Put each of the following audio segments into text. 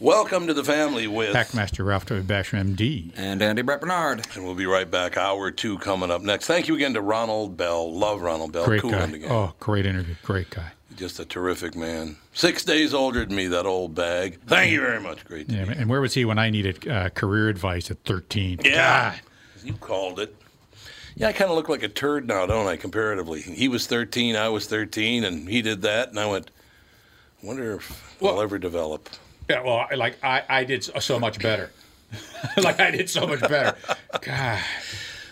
Welcome to the family with Packmaster Ralph W. Basham, MD. And Andy Brett Bernard. And we'll be right back. Hour two coming up next. Thank you again to Ronald Bell. Love Ronald Bell. Great cool guy. again. Oh, great interview. Great guy. Just a terrific man. Six days older than me, that old bag. Thank you very much. Great. to Yeah, and where was he when I needed uh, career advice at 13? Yeah. God. You called it. Yeah, I kind of look like a turd now, don't I, comparatively? He was 13, I was 13, and he did that, and I went, wonder if we'll Well- ever develop. Yeah, well, like I, I did so much better. like I did so much better. God.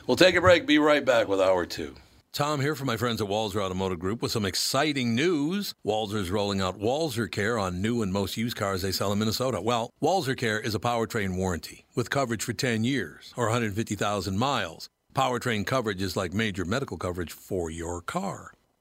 We'll take a break. Be right back with hour two. Tom here from my friends at Walser Automotive Group with some exciting news. Walser's rolling out Walser Care on new and most used cars they sell in Minnesota. Well, Walser Care is a powertrain warranty with coverage for 10 years or 150,000 miles. Powertrain coverage is like major medical coverage for your car.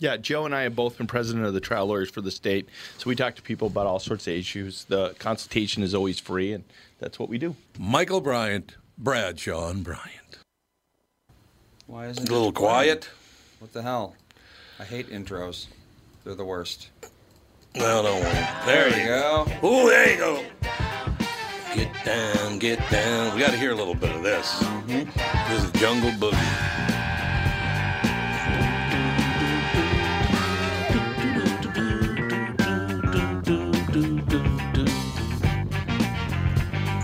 Yeah, Joe and I have both been president of the trial lawyers for the state, so we talk to people about all sorts of issues. The consultation is always free, and that's what we do. Michael Bryant, Bradshaw, and Bryant. Why isn't it? A little quiet. What the hell? I hate intros. They're the worst. No, don't worry. There you go. Oh, there you go. Get down, get down. We got to hear a little bit of this. Mm-hmm. This is Jungle Boogie.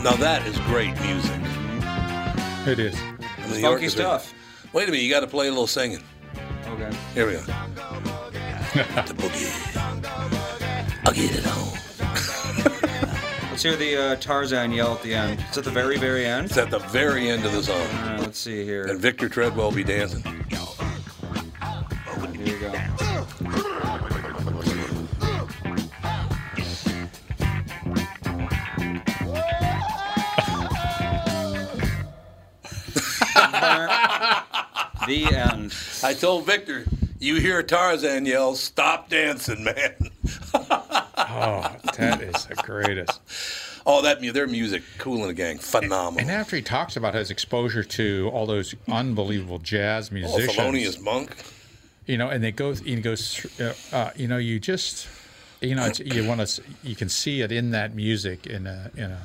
Now that is great music. It is. And the Funky orchestra- stuff. Wait a minute, you got to play a little singing. Okay. Here we go. the boogie. I'll get it on. Let's hear the uh, Tarzan yell at the end. It's at the very, very end. It's at the very end of the song. All right, let's see here. And Victor Treadwell be dancing. End. I told Victor, you hear Tarzan yell, stop dancing, man. Oh, that is the greatest. Oh, that their music, Kool and the Gang, phenomenal. And after he talks about his exposure to all those unbelievable jazz oh, musicians, Thelonious Monk. you know, and they go, he goes, uh, uh, you know, you just, you know, it's, you want to, you can see it in that music in a, in a,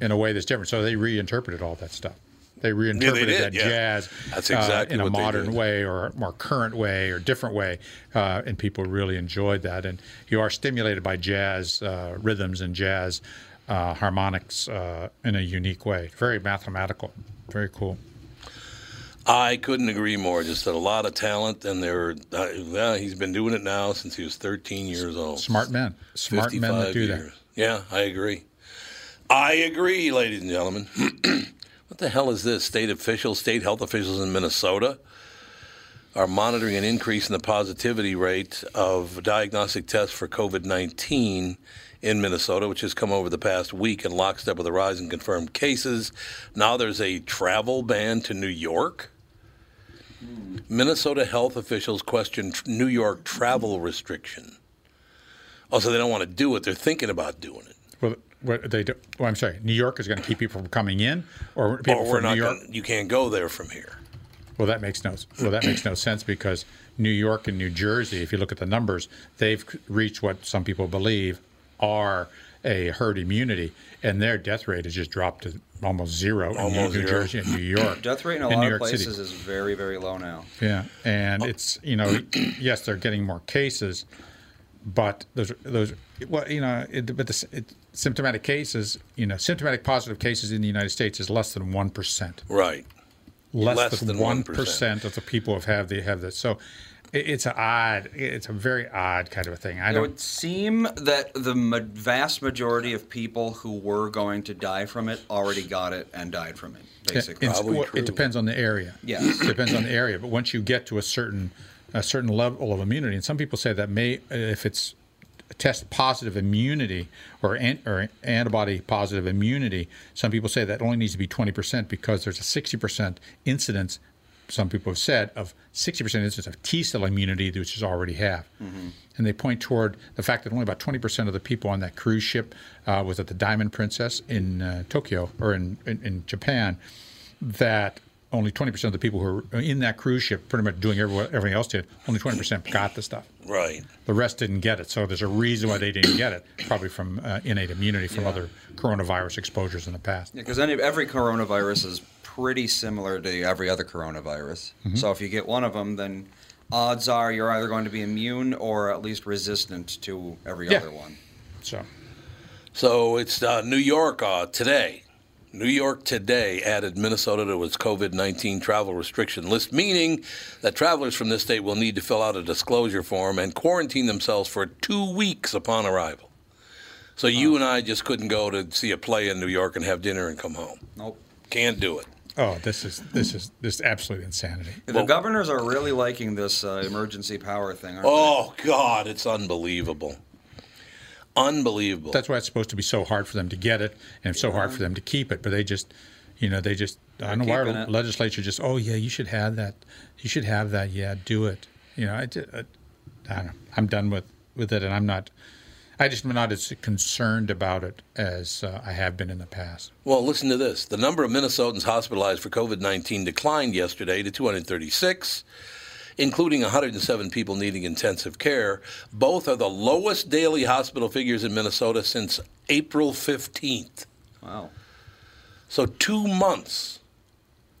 in a way that's different. So they reinterpreted all that stuff. They reinterpreted did, that yeah. jazz That's uh, in a modern way or a more current way or different way, uh, and people really enjoyed that. And you are stimulated by jazz uh, rhythms and jazz uh, harmonics uh, in a unique way. Very mathematical. Very cool. I couldn't agree more. Just a lot of talent, and they're uh, well, he's been doing it now since he was 13 years old. Smart men. Smart men 55 that do years. that. Yeah, I agree. I agree, ladies and gentlemen. what the hell is this? State officials, state health officials in Minnesota are monitoring an increase in the positivity rate of diagnostic tests for COVID 19 in Minnesota, which has come over the past week in lockstep with a rise in confirmed cases. Now there's a travel ban to New York. Minnesota health officials question New York travel restriction. Also, they don't want to do it. They're thinking about doing it. Well, what they do, well, I'm sorry. New York is going to keep people from coming in, or people or we're from not New York. Gonna, you can't go there from here. Well, that makes no well that makes no sense because New York and New Jersey, if you look at the numbers, they've reached what some people believe are a herd immunity, and their death rate has just dropped to almost zero in Almost New zero. Jersey and New York. Death rate in a and lot New of York places City. is very, very low now. Yeah, and it's you know yes they're getting more cases, but those those well you know it, but the it, symptomatic cases you know symptomatic positive cases in the United States is less than one percent. Right. less, Less than than one 1%. of the people have have they have this. So it's an odd, it's a very odd kind of a thing. I It don't. would seem that the vast majority of people who were going to die from it already got it and died from it, basically. It's- Probably well, true. it depends on the area. Yes. it depends on the area. But once you get to a certain a certain level of immunity, and some people say that may if it's test positive immunity or an, or antibody positive immunity, some people say that only needs to be twenty percent because there's a sixty percent incidence. Some people have said of sixty percent incidence of T cell immunity, which is already have. And they point toward the fact that only about 20% of the people on that cruise ship uh, was at the Diamond Princess in uh, Tokyo or in, in, in Japan, that only 20% of the people who were in that cruise ship, pretty much doing everyone, everything else did, only 20% got the stuff. Right. The rest didn't get it. So there's a reason why they didn't get it, probably from uh, innate immunity from other coronavirus exposures in the past. Because every coronavirus is pretty similar to every other coronavirus. Mm-hmm. So if you get one of them, then odds are you're either going to be immune or at least resistant to every Yeah. other one. So So it's uh, New York uh, today. New York today added Minnesota to its COVID 19 travel restriction list, meaning that travelers from this state will need to fill out a disclosure form and quarantine themselves for two weeks upon arrival. So you and I just couldn't go to see a play in New York and have dinner and come home. Nope. Can't do it. Oh, this is this is this is absolute insanity. The governors are really liking this uh, emergency power thing, aren't Oh, God, it's unbelievable. Unbelievable. That's why it's supposed to be so hard for them to get it and so hard for them to keep it. But they just, you know, they just. I don't know why our it. legislature just. Oh yeah, you should have that. You should have that. Yeah, do it. You know, I, ju- I, I don't know. I'm done with with it, and I'm not. I just am not as concerned about it as uh, I have been in the past. Well, listen to this. The number of Minnesotans hospitalized for COVID 19 declined yesterday to 236, including 107 people needing intensive care. Both are the lowest daily hospital figures in Minnesota since April 15th. Wow. So, two months,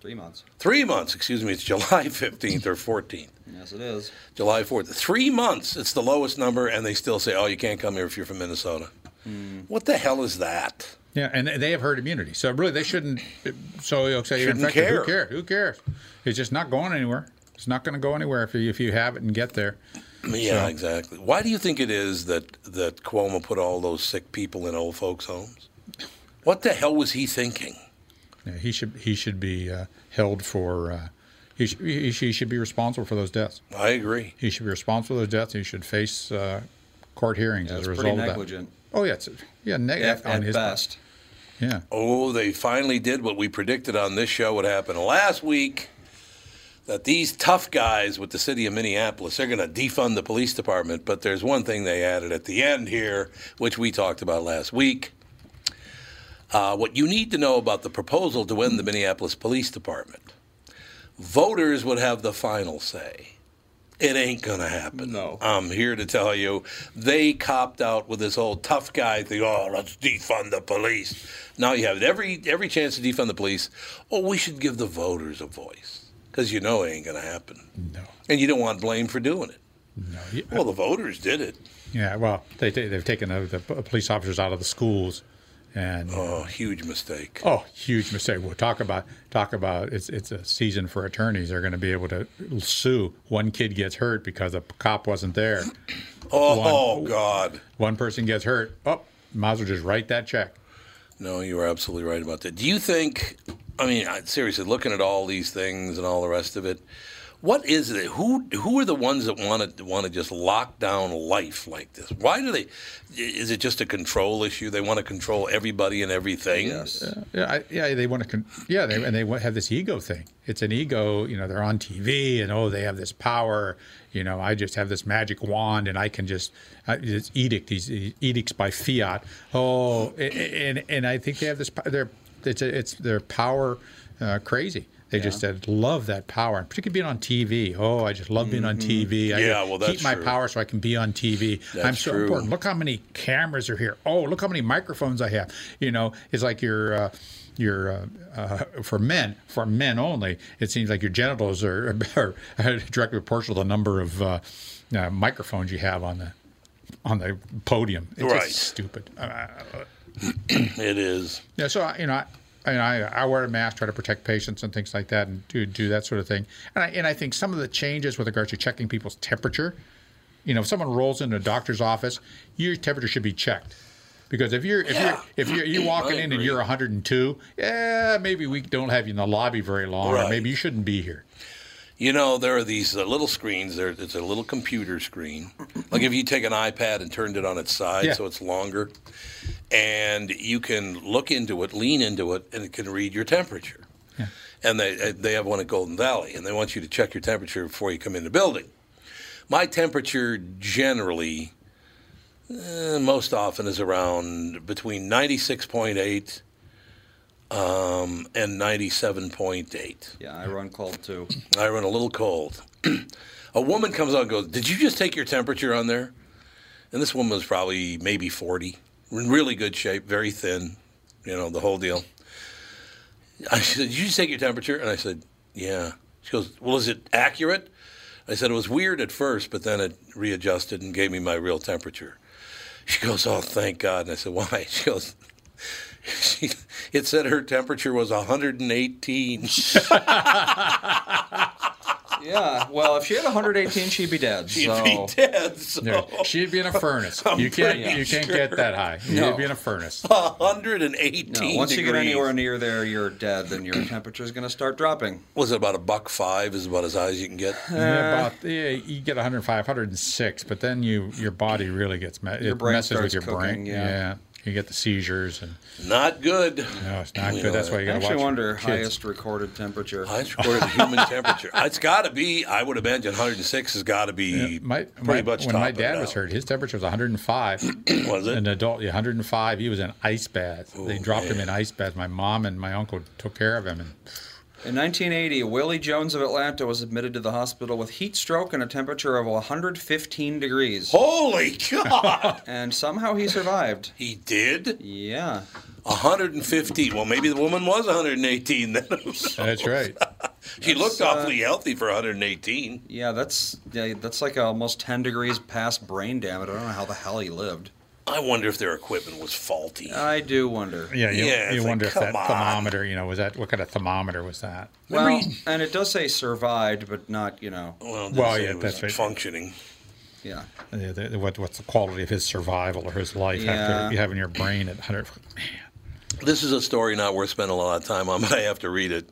Three months. three months, excuse me, it's July 15th or 14th. Yes, it is. July 4th. Three months, it's the lowest number, and they still say, oh, you can't come here if you're from Minnesota. Hmm. What the hell is that? Yeah, and they have herd immunity, so really they shouldn't. So you'll say you're Shouldn't infected. care. Who cares? Who cares? It's just not going anywhere. It's not going to go anywhere if you, if you have it and get there. Yeah, So- exactly. Why do you think it is that, that Cuomo put all those sick people in old folks' homes? What the hell was he thinking? Yeah, he should he should be uh, held for. Uh, he, sh- he, sh- he should be responsible for those deaths. I agree. He should be responsible for those deaths. He should face uh, court hearings as It's a pretty result of negligent. that. Oh yeah, it's, yeah, neg- At, on at his part. best. Yeah, Oh, they finally did what we predicted on this show would happen last week. That these tough guys with the city of Minneapolis, they're going to defund the police department. But there's one thing they added at the end here, which we talked about last week. Uh, what you need to know about the proposal to end the Minneapolis Police Department. Voters would have the final say. It ain't gonna happen. No. I'm here to tell you, they copped out with this whole tough guy thing. Oh, let's defund the police. Now you have every every chance to defund the police. Oh, we should give the voters a voice because you know it ain't gonna happen. No. And you don't want blame for doing it. No. Yeah, Well, the voters did it. yeah, well, they, they, they've taken the, the police officers out of the schools. And Oh, huge mistake. Oh, huge mistake. We'll talk about talk about it's it's a season for attorneys. They're going to be able to sue. One kid gets hurt because a cop wasn't there. Oh, One- oh, God. One person gets hurt. Oh, might as well just write that check. No, you are absolutely right about that. Do you think? I mean, seriously, looking at all these things and all the rest of it, what is it? Who who are the ones that want to want to just lock down life like this? Why do they? Is it just a control issue? They want to control everybody and everything. Yes. Yeah, I, yeah, they want to. Con- yeah, they, and they have this ego thing. It's an ego. You know, they're on TV, and oh, they have this power. You know, I just have this magic wand, and I can just edict these edicts by fiat. Oh, and and I think they have this. They're it's it's their power uh, crazy. They just uh, love that power, and particularly being on TV. Oh, I just love being on TV. I Yeah, well, keep my true. power so I can be on TV. That's I'm so true. important. Look how many cameras are here. Oh, look how many microphones I have. You know, it's like your uh, your uh, uh, for men for men only. It seems like your genitals are, are directly proportional to the number of uh, uh, microphones you have on the on the podium. It's Right. just stupid. It is. yeah, so you know, I, and I, I wear a mask, try to protect patients and things like that, and do do that sort of thing. And I, and I think some of the changes with regards to checking people's temperature. You know, if someone rolls into a doctor's office, your temperature should be checked. Because if you're if Yeah. you're if you're you walking in and you're 102, yeah, maybe we don't have you in the lobby very long, or maybe you shouldn't be here. You know, there are these uh, little screens. There, it's a little computer screen. Like if you take an iPad and turned it on its side, Yeah. so it's longer, and you can look into it, lean into it, and it can read your temperature. And they uh, they have one at Golden Valley, and they want you to check your temperature before you come in the building. My temperature generally, uh, most often, is around between ninety six point eight um, and ninety seven point eight. Yeah, I run cold too. I run a little cold. a woman comes out and goes, Did you just take your temperature on there? And this woman was probably maybe 40, in really good shape, very thin, you know, the whole deal. I said, Did you take your temperature? And I said, Yeah. She goes, Well, is it accurate? I said, It was weird at first, but then it readjusted and gave me my real temperature. She goes, Oh, thank God. And I said, Why? She goes, she, it said her temperature was 118. Yeah, well, if she had 118, she'd be dead. She'd so. be dead. So. Yeah, she'd be in a furnace. I'm you can't pretty you can't get that high. No. You'd be in a furnace. 118 No, once you get anywhere near there, you're dead. Then your temperature is going to start dropping. Was it about a buck five? Is about as high as you can get. Yeah, about yeah, you get 105, 106, but then you your body really gets me- Your it brain messes with starts your brain. cooking, yeah. You get the seizures and Not good. no, it's not We good. know That's why you I got to actually watch wonder highest recorded temperature. Highest recorded human temperature. It's got to be. I would imagine 106 has got to be Yeah, my, pretty my- much when my dad was hurt, his temperature was 105. Was it? An adult, yeah, 105. He was in ice baths. they dropped him in ice baths. My mom and my uncle took care of him, and In 1980, Willie Jones of Atlanta was admitted to the hospital with heat stroke and a temperature of 115 degrees. Holy God! And somehow he survived. he did Yeah. 115. Well, maybe the woman was 118 then. that's right. she looked uh, awfully healthy for 118. Yeah, that's yeah, that's like almost 10 degrees past brain damage. I don't know how the hell he lived. I wonder if their equipment was faulty. I do wonder. Yeah, you, Yeah, you it's like, wonder if that on. thermometer, you know, was that what kind of thermometer was that? Well, and it does say survived, but not, you know, Well, Well, yeah, it was that's right. functioning. yeah. Yeah, the, what, what's the quality of his survival or his life Yeah. after you having your brain at 100? Man. This is a story not worth spending a lot of time on, but I have to read it.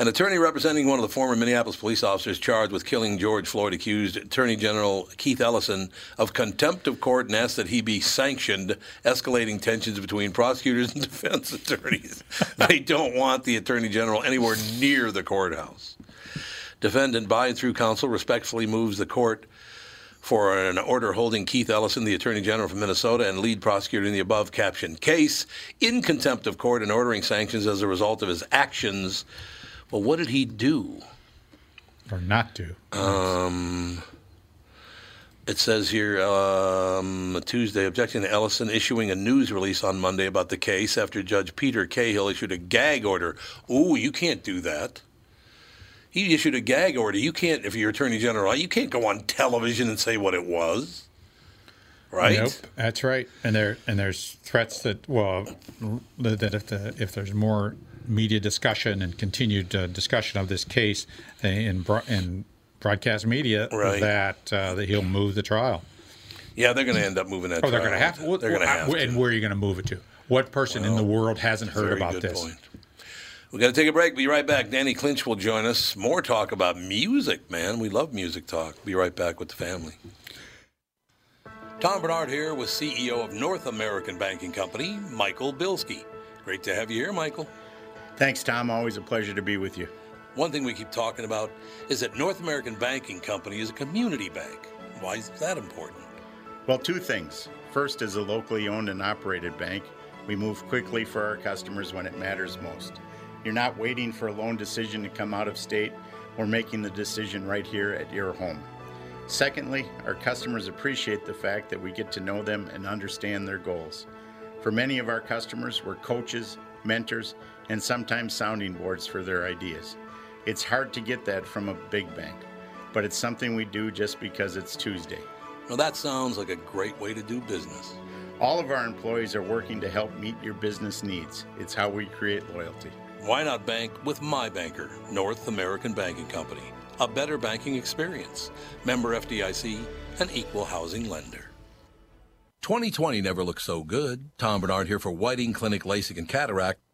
An attorney representing one of the former Minneapolis police officers charged with killing George Floyd accused Attorney General Keith Ellison of contempt of court and asked that he be sanctioned, escalating tensions between prosecutors and defense attorneys. they don't want the Attorney General anywhere near the courthouse. Defendant, by and through counsel, respectfully moves the court for an order holding Keith Ellison, the Attorney General from Minnesota and lead prosecutor in the above captioned case, in contempt of court and ordering sanctions as a result of his actions. Well, what did he do? Or not do. Um, It says here um, Tuesday, objecting to Ellison issuing a news release on Monday about the case after Judge Peter Cahill issued a gag order. Ooh, you can't do that. He issued a gag order. You can't, if you're Attorney General, you can't go on television and say what it was. Right? Nope, that's right. And there and there's threats that well that if the, if there's more media discussion and continued uh, discussion of this case in in broadcast media, Right. that uh, that he'll move the trial. Yeah, they're going to end up moving that. Oh, they're going to have to. They're going to have And where are you going to move it to? What person in the world hasn't heard about this? point. We got to take a break. Be right back. Danny Clinch will join us. More talk about music, man. We love music talk. Be right back with the family. Tom Barnard here with CEO of North American Banking Company, Michael Bilski. Great to have you here, Michael. Thanks, Tom. Always a pleasure to be with you. One thing we keep talking about is that North American Banking Company is a community bank. Why is that important? Well, two things. First, as a locally owned and operated bank, we move quickly for our customers when it matters most. You're not waiting for a loan decision to come out of state. We're making the decision right here at your home. Secondly, our customers appreciate the fact that we get to know them and understand their goals. For many of our customers, we're coaches, mentors, and sometimes sounding boards for their ideas. It's hard to get that from a big bank, but it's something we do just because it's Tuesday. Well, that sounds like a great way to do business. All of our employees are working to help meet your business needs. It's how we create loyalty. Why not bank with my banker, North American Banking Company? A better banking experience. Member FDIC, an equal housing lender. 2020 never looked so good. Tom Barnard here for Whiting Clinic LASIK and Cataract.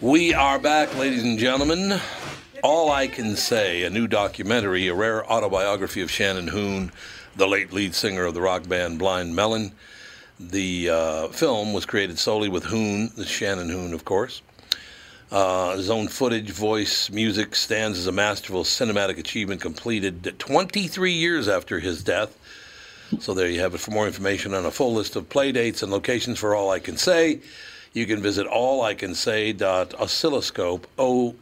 We are back, ladies and gentlemen. All I Can Say, a new documentary, a rare autobiography of Shannon Hoon, the late lead singer of the rock band Blind Melon. The uh, film was created solely with Hoon, the Shannon Hoon, of course. Uh, his own footage, voice, music stands as a masterful cinematic achievement completed 23 years after his death. So there you have it. For more information on a full list of play dates and locations for All I Can Say, you can visit allicansay.oscilloscope, O-S-C-I-L-L-O,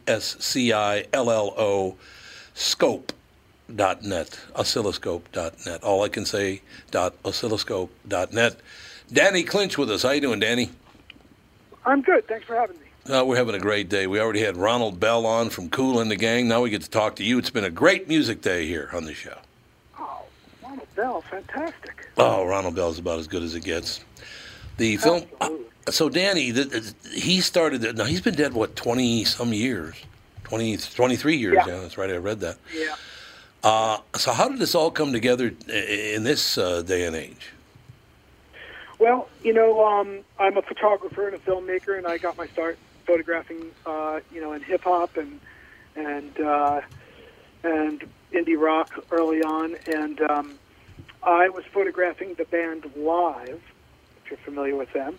scope.net, oscilloscope.net, allicansay.oscilloscope.net. Danny Clinch with us. How you doing, Danny? I'm good. Thanks for having me. Uh, we're having a great day. We already had Ronald Bell on from Kool and the Gang. Now we get to talk to you. It's been a great music day here on the show. Oh, Ronald Bell, fantastic. Oh, Ronald Bell's about as good as it gets. The film. uh, so, Danny, the, the, he started. Now he's been dead what twenty some years, 20, 23 years. Yeah. Yeah. that's right. I read that. Yeah. Uh, so, how did this all come together in this uh, day and age? Well, you know, um, I'm a photographer and a filmmaker, and I got my start photographing, uh, you know, in hip hop and and uh, and indie rock early on, and um, I was photographing the band Live, if you're familiar with them.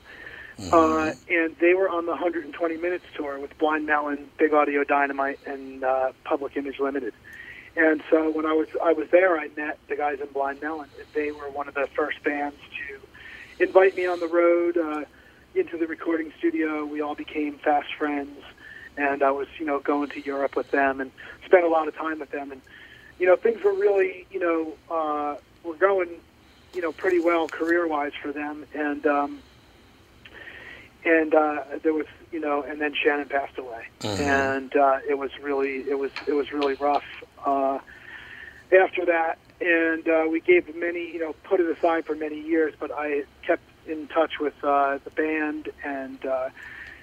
Uh, and they were on the 120 Minutes tour with Blind Melon, Big Audio Dynamite, and uh, Public Image Limited. And so when I was I was there, I met the guys in Blind Melon. They were one of the first bands to invite me on the road uh, into the recording studio. We all became fast friends, and I was you know going to Europe with them and spent a lot of time with them. And you know things were really you know uh, were going you know pretty well career wise for them. And um, and uh, there was you know and then Shannon passed away, and uh, it was really it was it was really rough uh, after that. And uh, we gave many you know put it aside for many years, but I kept in touch with uh, the band and uh,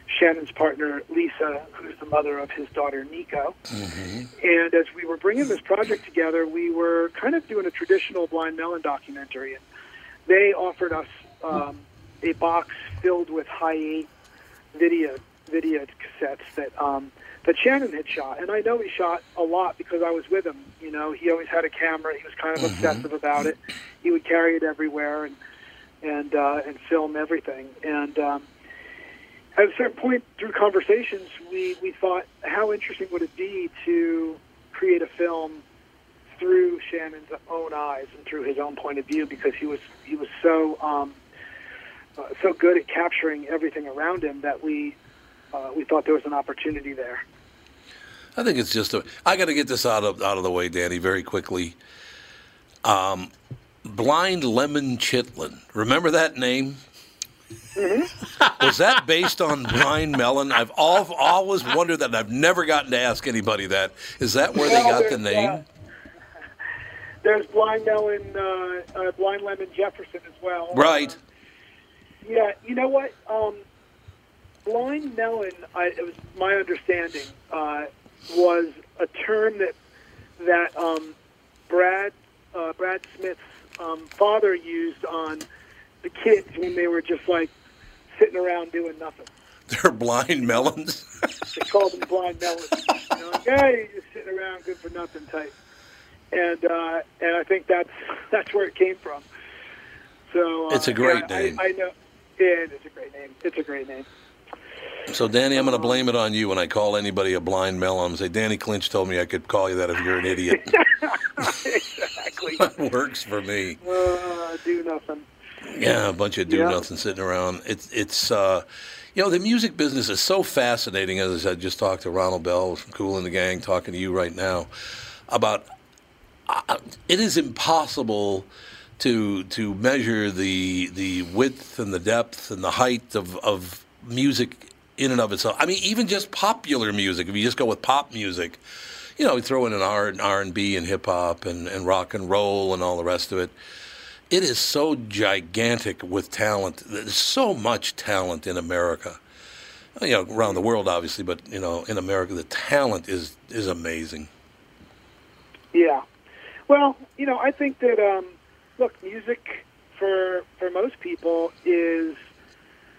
Shannon's partner Lisa, who's the mother of his daughter Nico. And as we were bringing this project together, we were kind of doing a traditional Blind Melon documentary, and they offered us um, a box filled with high video video cassettes that um, that Shannon had shot, and I know he shot a lot because I was with him. You know, he always had a camera. He was kind of obsessive about it. He would carry it everywhere and and uh, and film everything. And um, at a certain point through conversations, we we thought, how interesting would it be to create a film through Shannon's own eyes and through his own point of view because he was he was so um, uh, so good at capturing everything around him that we uh, we thought there was an opportunity there. I think it's just a. I got to get this out of out of the way, Danny, very quickly. Um, Blind Lemon Chitlin. Remember that name? Was that based on Blind Melon? I've al- always wondered that. and I've never gotten to ask anybody that. Is that where they got the name? uh, there's Blind Melon, uh, uh, Blind Lemon Jefferson as well. Right. Yeah, you know what? Um, blind melon, I, it was my understanding, uh, was a term that that um, Brad uh, Brad Smith's um, father used on the kids when they were just like sitting around doing nothing. They're blind melons. They called them blind melons. You know, like, hey, just sitting around, good for nothing type. And uh, and I think that's that's where it came from. So uh, It's a great yeah, I- name. I, know. Yeah, it is a great name. It's a great name. So, Danny, I'm going to blame it on you when I call anybody a blind melon. I'm say, Danny Clinch told me I could call you that if you're an idiot. exactly. that works for me. Uh, do nothing. Yeah, a bunch of do Yeah. nothing sitting around. It's it's uh, you know the music business is so fascinating. As I said, just talked to Ronald Bell from Kool in the Gang, talking to you right now about uh, it is impossible to to measure the the width and the depth and the height of of music in and of itself. I mean, even just popular music. If you just go with pop music, you know, throw in an R R and B and hip hop and and rock and roll and all the rest of it it is so gigantic with talent. There's so much talent in America. You know, around the world, obviously, but you know, in America, the talent is is amazing. Yeah. Well, you know, I think that um, look, music for for most people is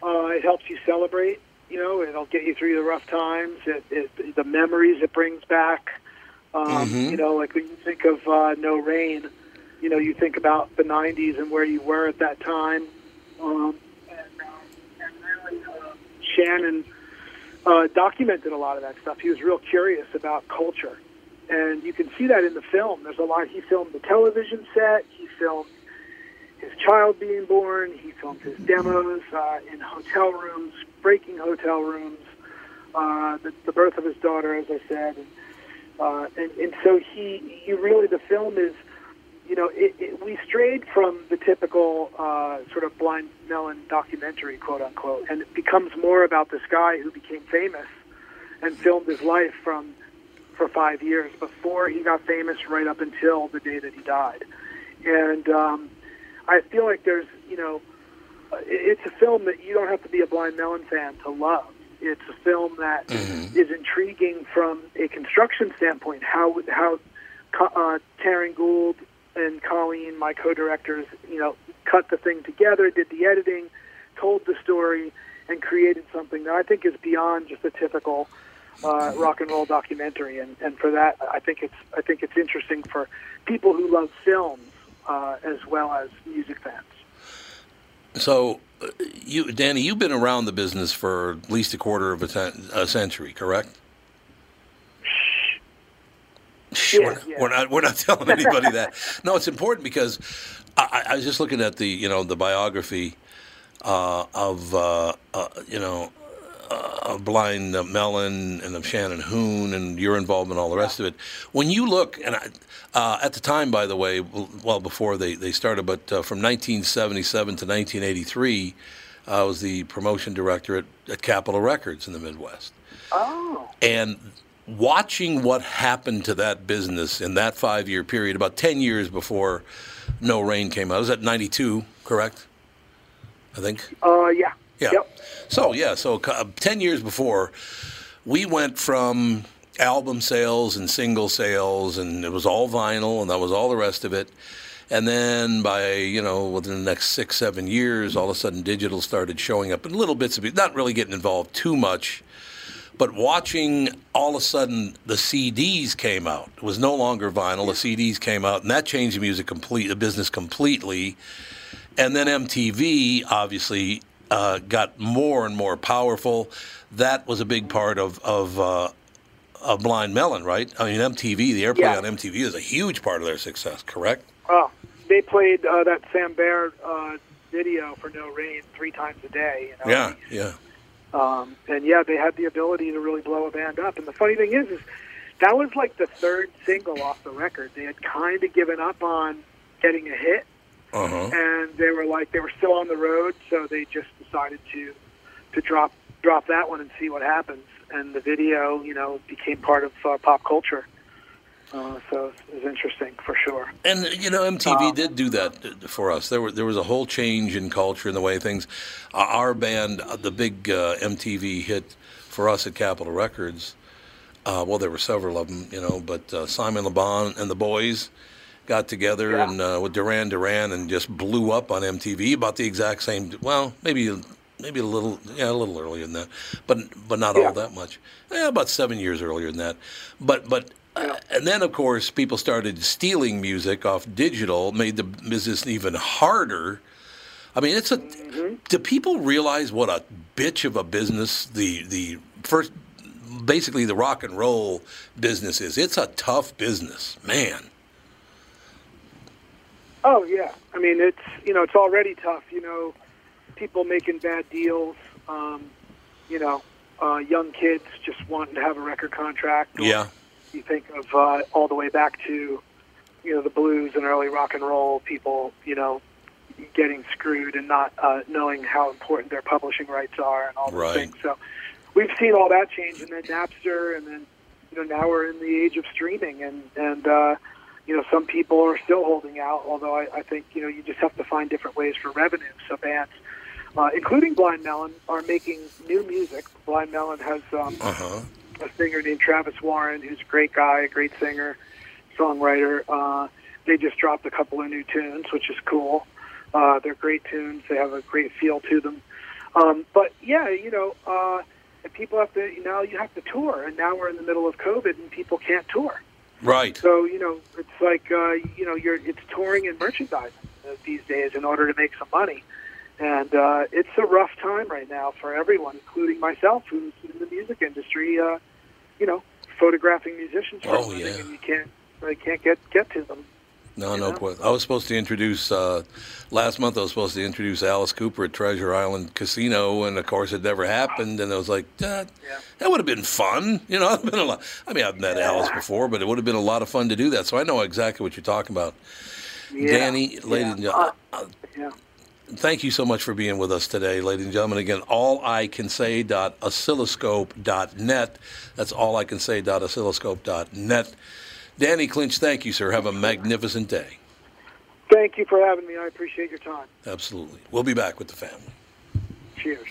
uh, it helps you celebrate. You know, it'll get you through the rough times. It, it the memories it brings back. Um, Mhm. You know, like when you think of uh, No Rain, you know, you think about the '90s and where you were at that time. Um, and, uh, and really, uh, Shannon uh, documented a lot of that stuff. He was real curious about culture, and you can see that in the film. There's a lot. He filmed the television set. He filmed his child being born. He filmed his demos uh, in hotel rooms, breaking hotel rooms, uh, the, the birth of his daughter, as I said, and, uh, and and so he he really the film is. You know, it, it, we strayed from the typical uh, sort of blind melon documentary, quote unquote, and it becomes more about this guy who became famous and filmed his life from for five years before he got famous, right up until the day that he died. And um, I feel like there's, you know, it's a film that you don't have to be a Blind Melon fan to love. It's a film that is intriguing from a construction standpoint. How how uh, Taryn Gould and Colleen, my co-directors, you know, cut the thing together, did the editing, told the story, and created something that I think is beyond just a typical uh, rock and roll documentary. And, and for that, I think it's I think it's interesting for people who love films uh, as well as music fans. So, uh, you, Danny, you've been around the business for at least a quarter of a, cen- a century, correct? Shh, we're, not, we're not. We're not telling anybody that. No, it's important because I, I I was just looking at the you know the biography uh, of uh, uh, you know uh, of Blind uh, Melon and of Shannon Hoon and your involvement, all the rest of it. When you look, and I, uh, at the time, by the way, well before they, they started, but uh, from 1977 to 1983, uh, I was the promotion director at, at Capitol Records in the Midwest. Oh. And watching what happened to that business in that five year period, about 10 years before No Rain came out, was at 92, correct? I think. Uh, yeah. Yeah. So yeah, so uh, ten years before, we went from album sales and single sales, and it was all vinyl, and that was all the rest of it. And then by you know within the next six seven years, all of a sudden digital started showing up in little bits of it, not really getting involved too much. But watching all of a sudden the CDs came out. It was no longer vinyl. The CDs came out, and that changed the music complete, the business completely. And then MTV obviously uh, got more and more powerful. That was a big part of of, uh, of Blind Melon, right? I mean, MTV, the airplay Yeah. on MTV is a huge part of their success. Correct? Oh, they played uh, that Sam Bayer uh, video for No Rain three times a day. You know? Yeah, yeah. Um, and yeah, they had the ability to really blow a band up. And the funny thing is, is that was like the third single off the record. They had kind of given up on getting a hit, Uh huh. and they were like they were still on the road, so they just decided to to drop drop that one and see what happens. And the video, you know, became part of uh, pop culture. Uh, so it was interesting for sure. And you know, MTV did do that for us. There were there was a whole change in culture and the way things. uh, Our band, uh, the big uh, MTV hit for us at Capitol Records. Uh, well, there were several of them, you know, but uh, Simon LeBon and the boys got together and uh, with Duran Duran and just blew up on MTV about the exact same. Well, maybe maybe a little yeah a little earlier than that, but but not all that much. Yeah, about seven years earlier than that. But but uh, and then of course people started stealing music off digital, made the business even harder. I mean, it's a. Do people realize what a bitch of a business the the first, basically the rock and roll business is? It's a tough business, man. Oh yeah, I mean it's you know it's already tough. You know, people making bad deals. Um, you know, uh, young kids just wanting to have a record contract. Yeah. You think of uh, all the way back to you know the blues and early rock and roll people. You know, getting screwed and not uh, knowing how important their publishing rights are and all those Right. things. So we've seen all that change, and then Napster, and then you know now we're in the age of streaming, and and uh, you know some people are still holding out. Although I, I think you know you just have to find different ways for revenue. So bands, uh, including Blind Melon, are making new music. Blind Melon has um, Uh huh. a singer named Travis Warren, who's a great guy, a great singer, songwriter. Uh, they just dropped a couple of new tunes, which is cool. Uh, they're great tunes. They have a great feel to them. Um, but yeah, you know, uh, people have to now you have to tour, and now we're in the middle of COVID, and people can't tour. Right. So you know, it's like uh, you know, you're it's touring and merchandising these days in order to make some money, and uh, it's a rough time right now for everyone, including myself, who's in the music industry. Uh, you know, photographing musicians for a Oh, living, yeah. and you can't really can't get get to them. No, no question. I was supposed to introduce uh, last month. I was supposed to introduce Alice Cooper at Treasure Island Casino, and of course, it never happened. And I was like, that, that would have been fun. You know, been a lot. I mean, I've met Alice before, but it would have been a lot of fun to do that. So I know exactly what you're talking about. Yeah, Danny, ladies and gentlemen, uh, Yeah. thank you so much for being with us today, ladies and gentlemen. Again, all I can say dot oscilloscope.net. That's all I can say dot oscilloscope.net. Danny Clinch, thank you, sir. Have a magnificent day. Thank you for having me. I appreciate your time. Absolutely. We'll be back with the family. Cheers.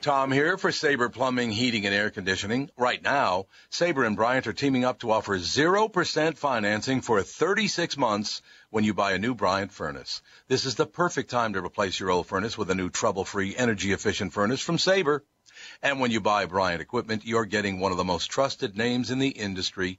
Tom here for Sabre Plumbing, Heating, and Air Conditioning. Right now, Sabre and Bryant are teaming up to offer 0% financing for 36 months when you buy a new Bryant furnace. This is the perfect time to replace your old furnace with a new trouble-free, energy-efficient furnace from Sabre. And when you buy Bryant equipment, you're getting one of the most trusted names in the industry.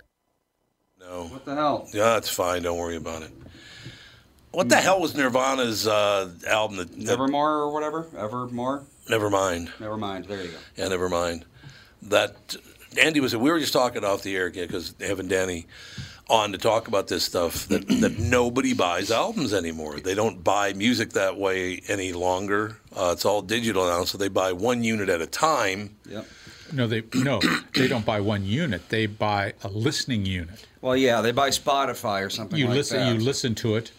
No. What the hell? Yeah, it's fine. Don't worry about it. What the hell was Nirvana's uh, album? That, that- Nevermore or whatever? Evermore? Never mind. Never mind. There you go. Yeah, never mind. That Andy was. We were just talking off the air again because having Danny on to talk about this stuff that that nobody buys albums anymore. They don't buy music that way any longer. Uh, it's all digital now, so they buy one unit at a time. Yep. No, they no, they don't buy one unit. They buy a listening unit. Well, yeah, they buy Spotify or something you like listen. that. You listen to it.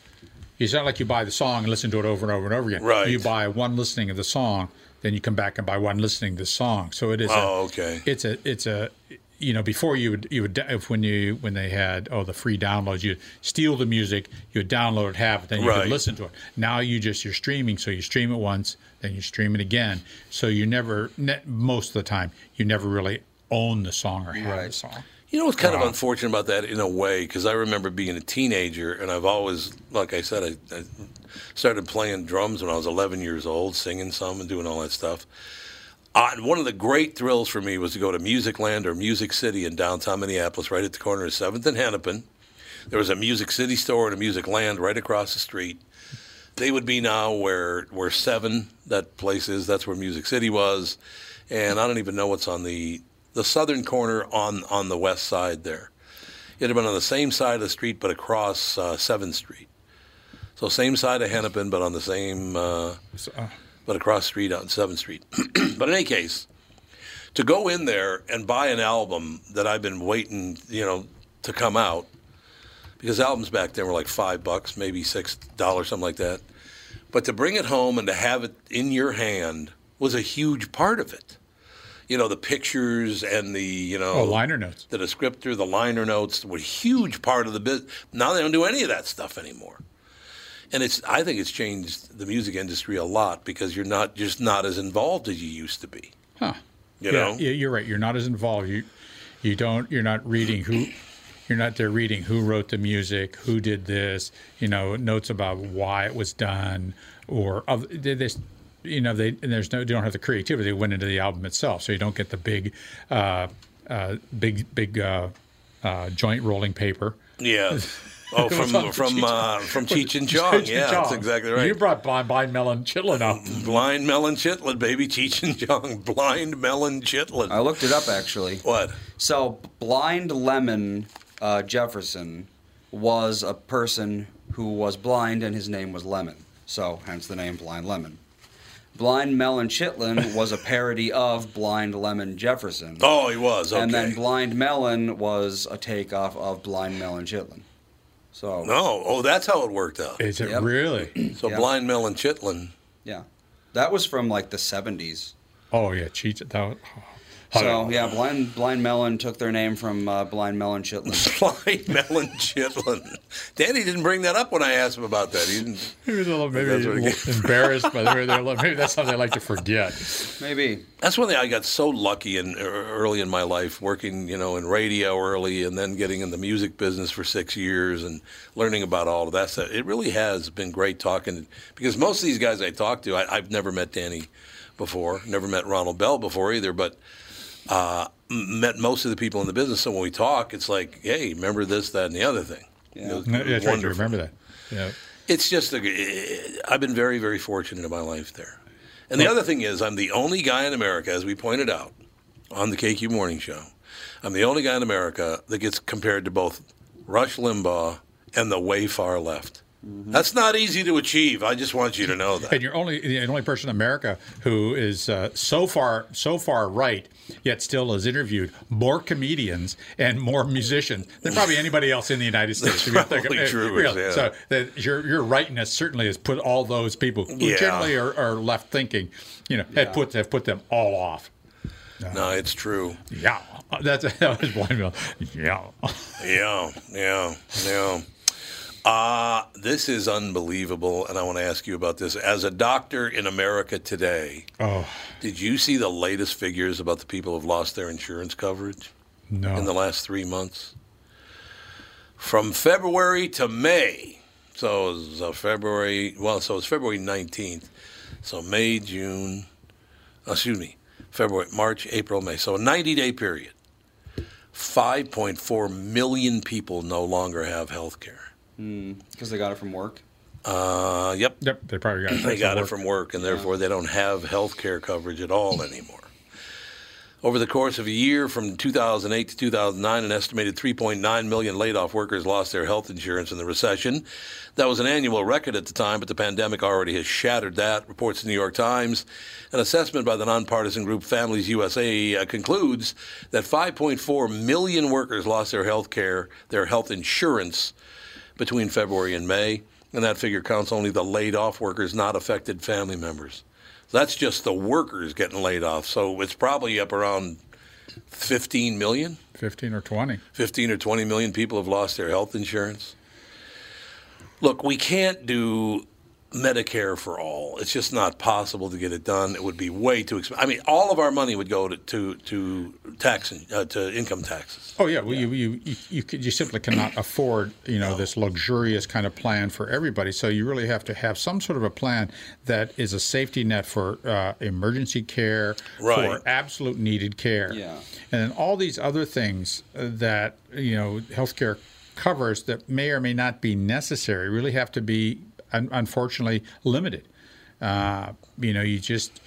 It's not like you buy the song and listen to it over and over and over again. Right. You buy one listening of the song, then you come back and buy one listening to the song. So it is. Oh, a, okay. It's a. It's a. You know, before you would you would if when you when they had oh the free downloads, you steal the music, you would download it, have it, then you Right. could listen to it. Now you just you're streaming, so you stream it once, then you stream it again. So you never most of the time you never really own the song or have the song. You know what's kind of unfortunate about that in a way, because I remember being a teenager, and I've always, like I said, I, I started playing drums when I was 11 years old, singing some and doing all that stuff. Uh, one of the great thrills for me was to go to Music Land or Music City in downtown Minneapolis, right at the corner of 7th and Hennepin. There was a Music City store and a Music Land right across the street. They would be now where where Seven that place is. That's where Music City was, and I don't even know what's on the the southern corner on on the west side there. It had been on the same side of the street, but across uh, Seventh Street. So same side of Hennepin, but on the same, uh, but across the street on Seventh Street. but in any case, to go in there and buy an album that I've been waiting, you know, to come out, because albums back then were like five bucks, maybe six dollars, something like that. But to bring it home and to have it in your hand was a huge part of it. You know, the pictures and the you know Oh, liner notes. the descriptor, the liner notes were a huge part of the business. Now they don't do any of that stuff anymore. And it's I think it's changed the music industry a lot because you're not just not as involved as you used to be. Huh. You yeah, know? yeah, you're right. You're not as involved. You you don't. You're not reading who. You're not there reading who wrote the music, who did this. You know, notes about why it was done, or of this. You know, they and there's no. They don't have the creativity that went into the album itself, so you don't get the big, uh, uh, big, big uh, uh, joint rolling paper. Yeah. Oh, from on from Cheech- uh, from Cheech and Chong. Cheech and Yeah, that's exactly right. You brought Blind, Blind Melon Chitlin up. Blind Melon Chitlin, baby. Cheech and Chong. Blind Melon Chitlin. I looked it up actually. What? So, Blind Lemon uh, Jefferson was a person who was blind and his name was Lemon. So, hence the name Blind Lemon. Blind Melon Chitlin was a parody of Blind Lemon Jefferson. Oh, he was. Okay. And then Blind Melon was a takeoff of Blind Melon Chitlin. So, no. Oh, that's how it worked out. Is it Yep. really? So Yeah. Blind Melon Chitlin. yeah. That was from like the 70s. Oh yeah, Cheech. That was, So, yeah, Blind Blind Melon took their name from uh, Blind Melon Chitlin. Blind Melon Chitlin. Danny didn't bring that up when I asked him about that. He didn't. He was a little maybe That's a what he little embarrassed, but maybe, they're, maybe that's something they like to forget. Maybe. That's one thing I got so lucky in er, early in my life, working you know in radio early, and then getting in the music business for six years and learning about all of that stuff. It really has been great talking because most of these guys I talk to, I, I've never met Danny before, never met Ronald Bell before either, but uh, met most of the people in the business. So when we talk, it's like, hey, remember this, that, and the other thing. Yeah. It was No, that's right. You wonderful. remember that? Yeah. It's just, a, I've been very, very fortunate in my life there. And the other thing is, I'm the only guy in America, as we pointed out on the KQ Morning Show, I'm the only guy in America that gets compared to both Rush Limbaugh and the way far left. That's not easy to achieve. I just want you to know that. And you're only the only person in America who is uh, so far so far right, yet still has interviewed more comedians and more musicians than probably anybody else in the United States. if you think probably it. true, Really. yeah. So that your your rightness certainly has put all those people who Yeah. generally are, are left thinking, you know, have put have put them all off. No, it's true. Yeah, that's that was blind. Bill. Yeah. Yeah, yeah, yeah. Uh, this is unbelievable, and I want to ask you about this. As a doctor in America today, Oh did you see the latest figures about the people who've lost their insurance coverage no. in the last three months? From February to May, so it was uh, February, well, so it's February 19th. So May, June, excuse me, February, March, April, May. So a 90 day period. 5.4 million people no longer have health care. Because they got it from work. Uh, yep. Yep, they probably got it. They got it from work, and therefore they don't have health care coverage at all anymore. Over the course of a year from 2008 to 2009, an estimated 3.9 million laid off workers lost their health insurance in the recession. That was an annual record at the time, but the pandemic already has shattered that, reports the New York Times. An assessment by the nonpartisan group Families USA uh, concludes that 5.4 million workers lost their health care, their health insurance, between February and May, and that figure counts only the laid off workers, not affected family members. That's just the workers getting laid off. So it's probably up around 15 million. 15 or 20. 15 or 20 million people have lost their health insurance. Look, we can't do Medicare for all. It's just not possible to get it done. It would be way too expensive. I mean, all of our money would go to to, to tax uh, to income taxes. Oh yeah, well, You, you you you could, you simply cannot afford you know this luxurious kind of plan for everybody. So you really have to have some sort of a plan that is a safety net for uh, emergency care, Right. for absolute needed care, Yeah. and then all these other things uh, that you know healthcare covers that may or may not be necessary really have to be un- unfortunately limited. Uh, you know, you just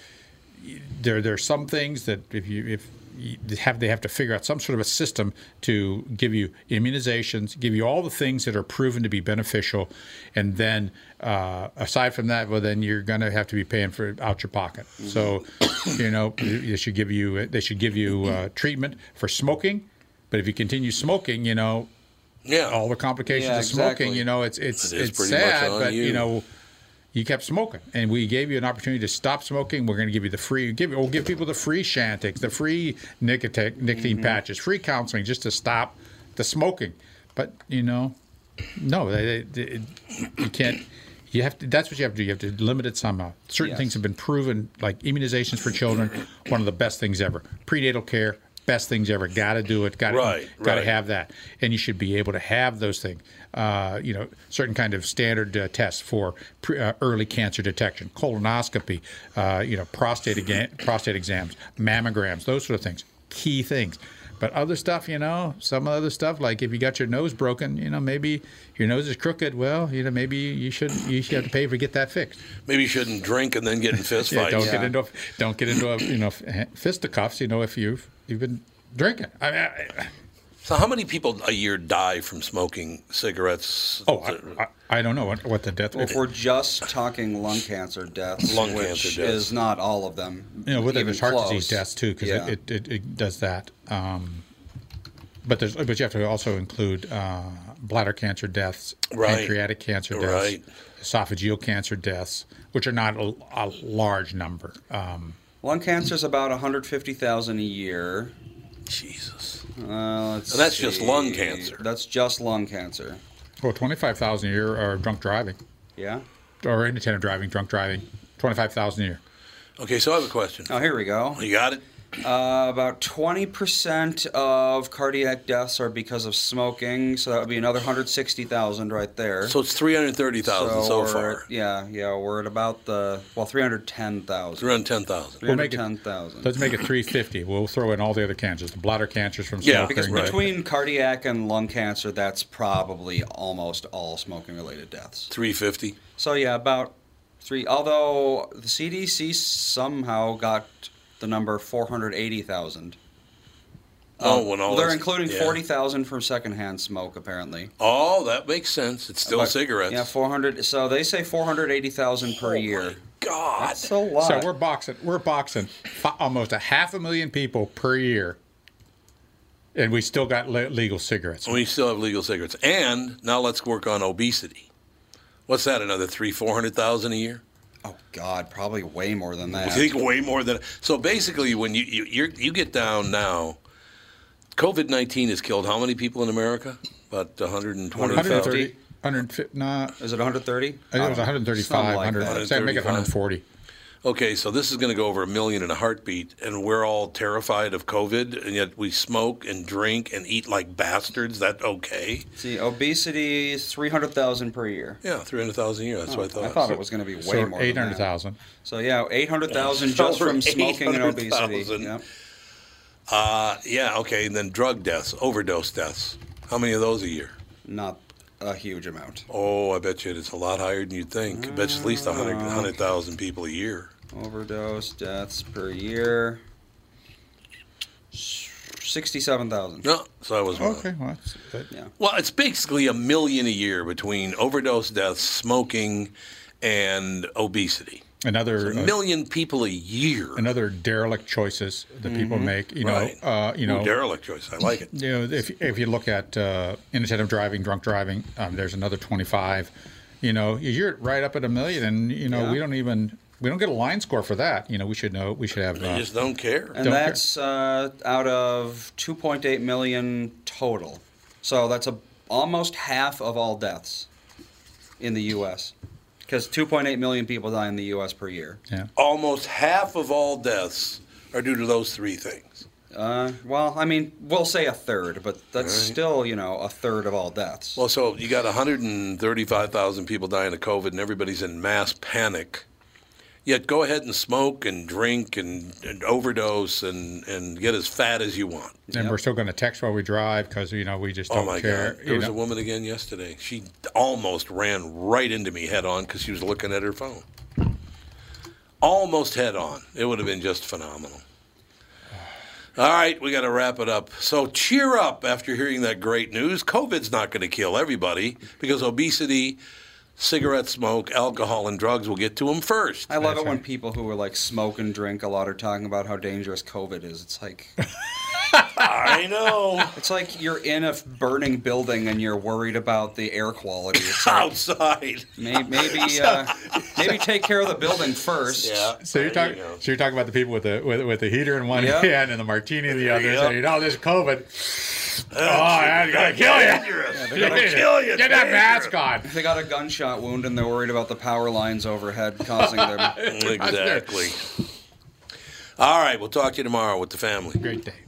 there there are some things that if you if you have they have to figure out some sort of a system to give you immunizations, give you all the things that are proven to be beneficial, and then uh, aside from that, well, then you're going to have to be paying for it out your pocket. So, you know, they should give you they should give you uh, treatment for smoking, but if you continue smoking, you know, Yeah. all the complications Yeah, of smoking, exactly. you know, it's it's It is it's sad, but you you. know you kept smoking, and we gave you an opportunity to stop smoking. We're going to give you the free, give we'll give people the free Chantix, the free nicotine, nicotine patches, free counseling, just to stop the smoking. But you know, no, they, they, they- you can't. You have to. That's what you have to do. You have to limit it somehow. Certain Yes. things have been proven, like immunizations for children, one of the best things ever. Prenatal care, best things ever. Got to do it. Got to Right, Got to right. have that, and you should be able to have those things. Uh, you know, certain kind of standard uh, tests for pre, uh, early cancer detection, colonoscopy, uh, you know, prostate aga- prostate exams, mammograms, those sort of things. Key things. But other stuff, you know, some other stuff like if you got your nose broken, you know, maybe your nose is crooked. Well, you know, maybe you should you should have to pay to get that fixed. Maybe you shouldn't drink and then get in fist Yeah, don't get into a, don't get into a, you know fisticuffs. You know, if you've you've been drinking. I mean, I, So, how many people a year die from smoking cigarettes? oh, I, I, I don't know what, what the death. Well, if we're just talking lung cancer deaths, Lung which cancer deaths. is not all of them. you know, with it, even there's heart close. disease deaths too, because Yeah. it, it, it, it does that. Um, but there's but you have to also include uh, bladder cancer deaths, Right. pancreatic cancer deaths, Right. esophageal cancer deaths, which are not a, a large number. Um, Lung cancer is about 150,000 a year. Jesus. Uh, let's And that's just lung cancer. That's just lung cancer. well, twenty five thousand a year are drunk driving Yeah. or inattentive driving, drunk driving. Twenty five thousand a year. Okay, so I have a question. Oh, here we go. You got it? Uh, about 20% of cardiac deaths are because of smoking, so that would be another 160,000 right there. So it's 330,000 so, we're far. at- yeah, yeah, we're at about the well 310,000. 310,000. We'll make it- 310,000. Let's make it three fifty. We'll throw in all the other cancers, the bladder cancers from smoking. Yeah. Because the- between cardiac and lung cancer, that's probably almost all smoking related deaths. 350. So yeah, about three. Although the CDC somehow got the number four hundred eighty thousand. Oh, um, when all they're including yeah. forty thousand from secondhand smoke, apparently. Oh, that makes sense. It's still But- cigarettes. Yeah, four hundred. So they say four hundred eighty thousand per oh, year. God. That's a lot. So we're boxing. We're boxing almost a half a million people per year, and we still got le- legal cigarettes. We still have legal cigarettes. And now let's work on obesity. What's that? Another three, 400,000 a year? Oh God, probably way more than that. I think way more than. So basically, when you you you're, you get down now, COVID nineteen has killed how many people in America? About 120,000. 130, 150, nah, Is it one hundred thirty? I think it was 135, Something like 100, that. say make it 140. Okay, so this is going to go over a million in a heartbeat, and we're all terrified of COVID, and yet we smoke and drink and eat like bastards. That okay? See, obesity is three hundred thousand per year. Yeah, three hundred thousand a year. That's what I thought. I thought it was going to be way So more. than 800,000. So yeah, eight hundred thousand just from smoking and obesity. 800,000. Yep. Uh, yeah, okay, and then drug deaths, overdose deaths. How many of those a year? Not a huge amount. Oh, I bet you it's a lot higher than you'd think. I bet you at least 100 100,000 mm. people a year. Overdose deaths per year. Sixty-seven thousand. No, so I was wrong. Okay, well, that's good. Yeah. Well, it's basically a million a year between overdose deaths, smoking, and obesity. Another It's a uh, million people a year. another derelict choices that people make. You know, Right. uh, you know, Ooh, derelict choice. I like it. You know, if if you look at uh, inattentive driving, drunk driving, um, there's another 25. You know, you're right up at a million, and you know Yeah. we don't even we don't get a line score for that. You know, we should know we should have. They Uh, just don't care. And Don't care. that's uh, out of 2.8 million total. So that's a, almost half of all deaths in the U.S. Because 2.8 million people die in the U.S. per year. yeah. Almost half of all deaths are due to those three things. Uh, well, I mean, we'll say a third, but that's Right. still, you know, a third of all deaths. Well, so you got 135,000 people dying of COVID, and everybody's in mass panic. Yet go ahead and smoke and drink and, and overdose and, and get as fat as you want. And we're still going to text while we drive because you know we just oh, don't Oh my care. God! There was know. a woman again yesterday. She almost ran right into me head on because she was looking at her phone. Almost head on. It would have been just phenomenal. All right, we got to wrap it up. So cheer up after hearing that great news. COVID's not going to kill everybody because obesity, cigarette smoke, alcohol, and drugs will get to them first. I love it when people who are like smoke and drink a lot are talking about how dangerous COVID is. It's like I know. it's like you're in a burning building and you're worried about the air quality. It's like, Outside. may, maybe uh, maybe take care of the building first. Yeah. So you're there you talking. So you're talking about the people with the with, with the heater in one Yeah. hand and the martini in the other, Yep. saying, "Oh, this COVID. Oh, that's gonna kill you. Dangerous. They're gonna kill you. Get that Dangerous. mask on." They got a gunshot wound and they're worried about the power lines overhead causing them. Exactly. All right, we'll talk to you tomorrow with the family. Great day.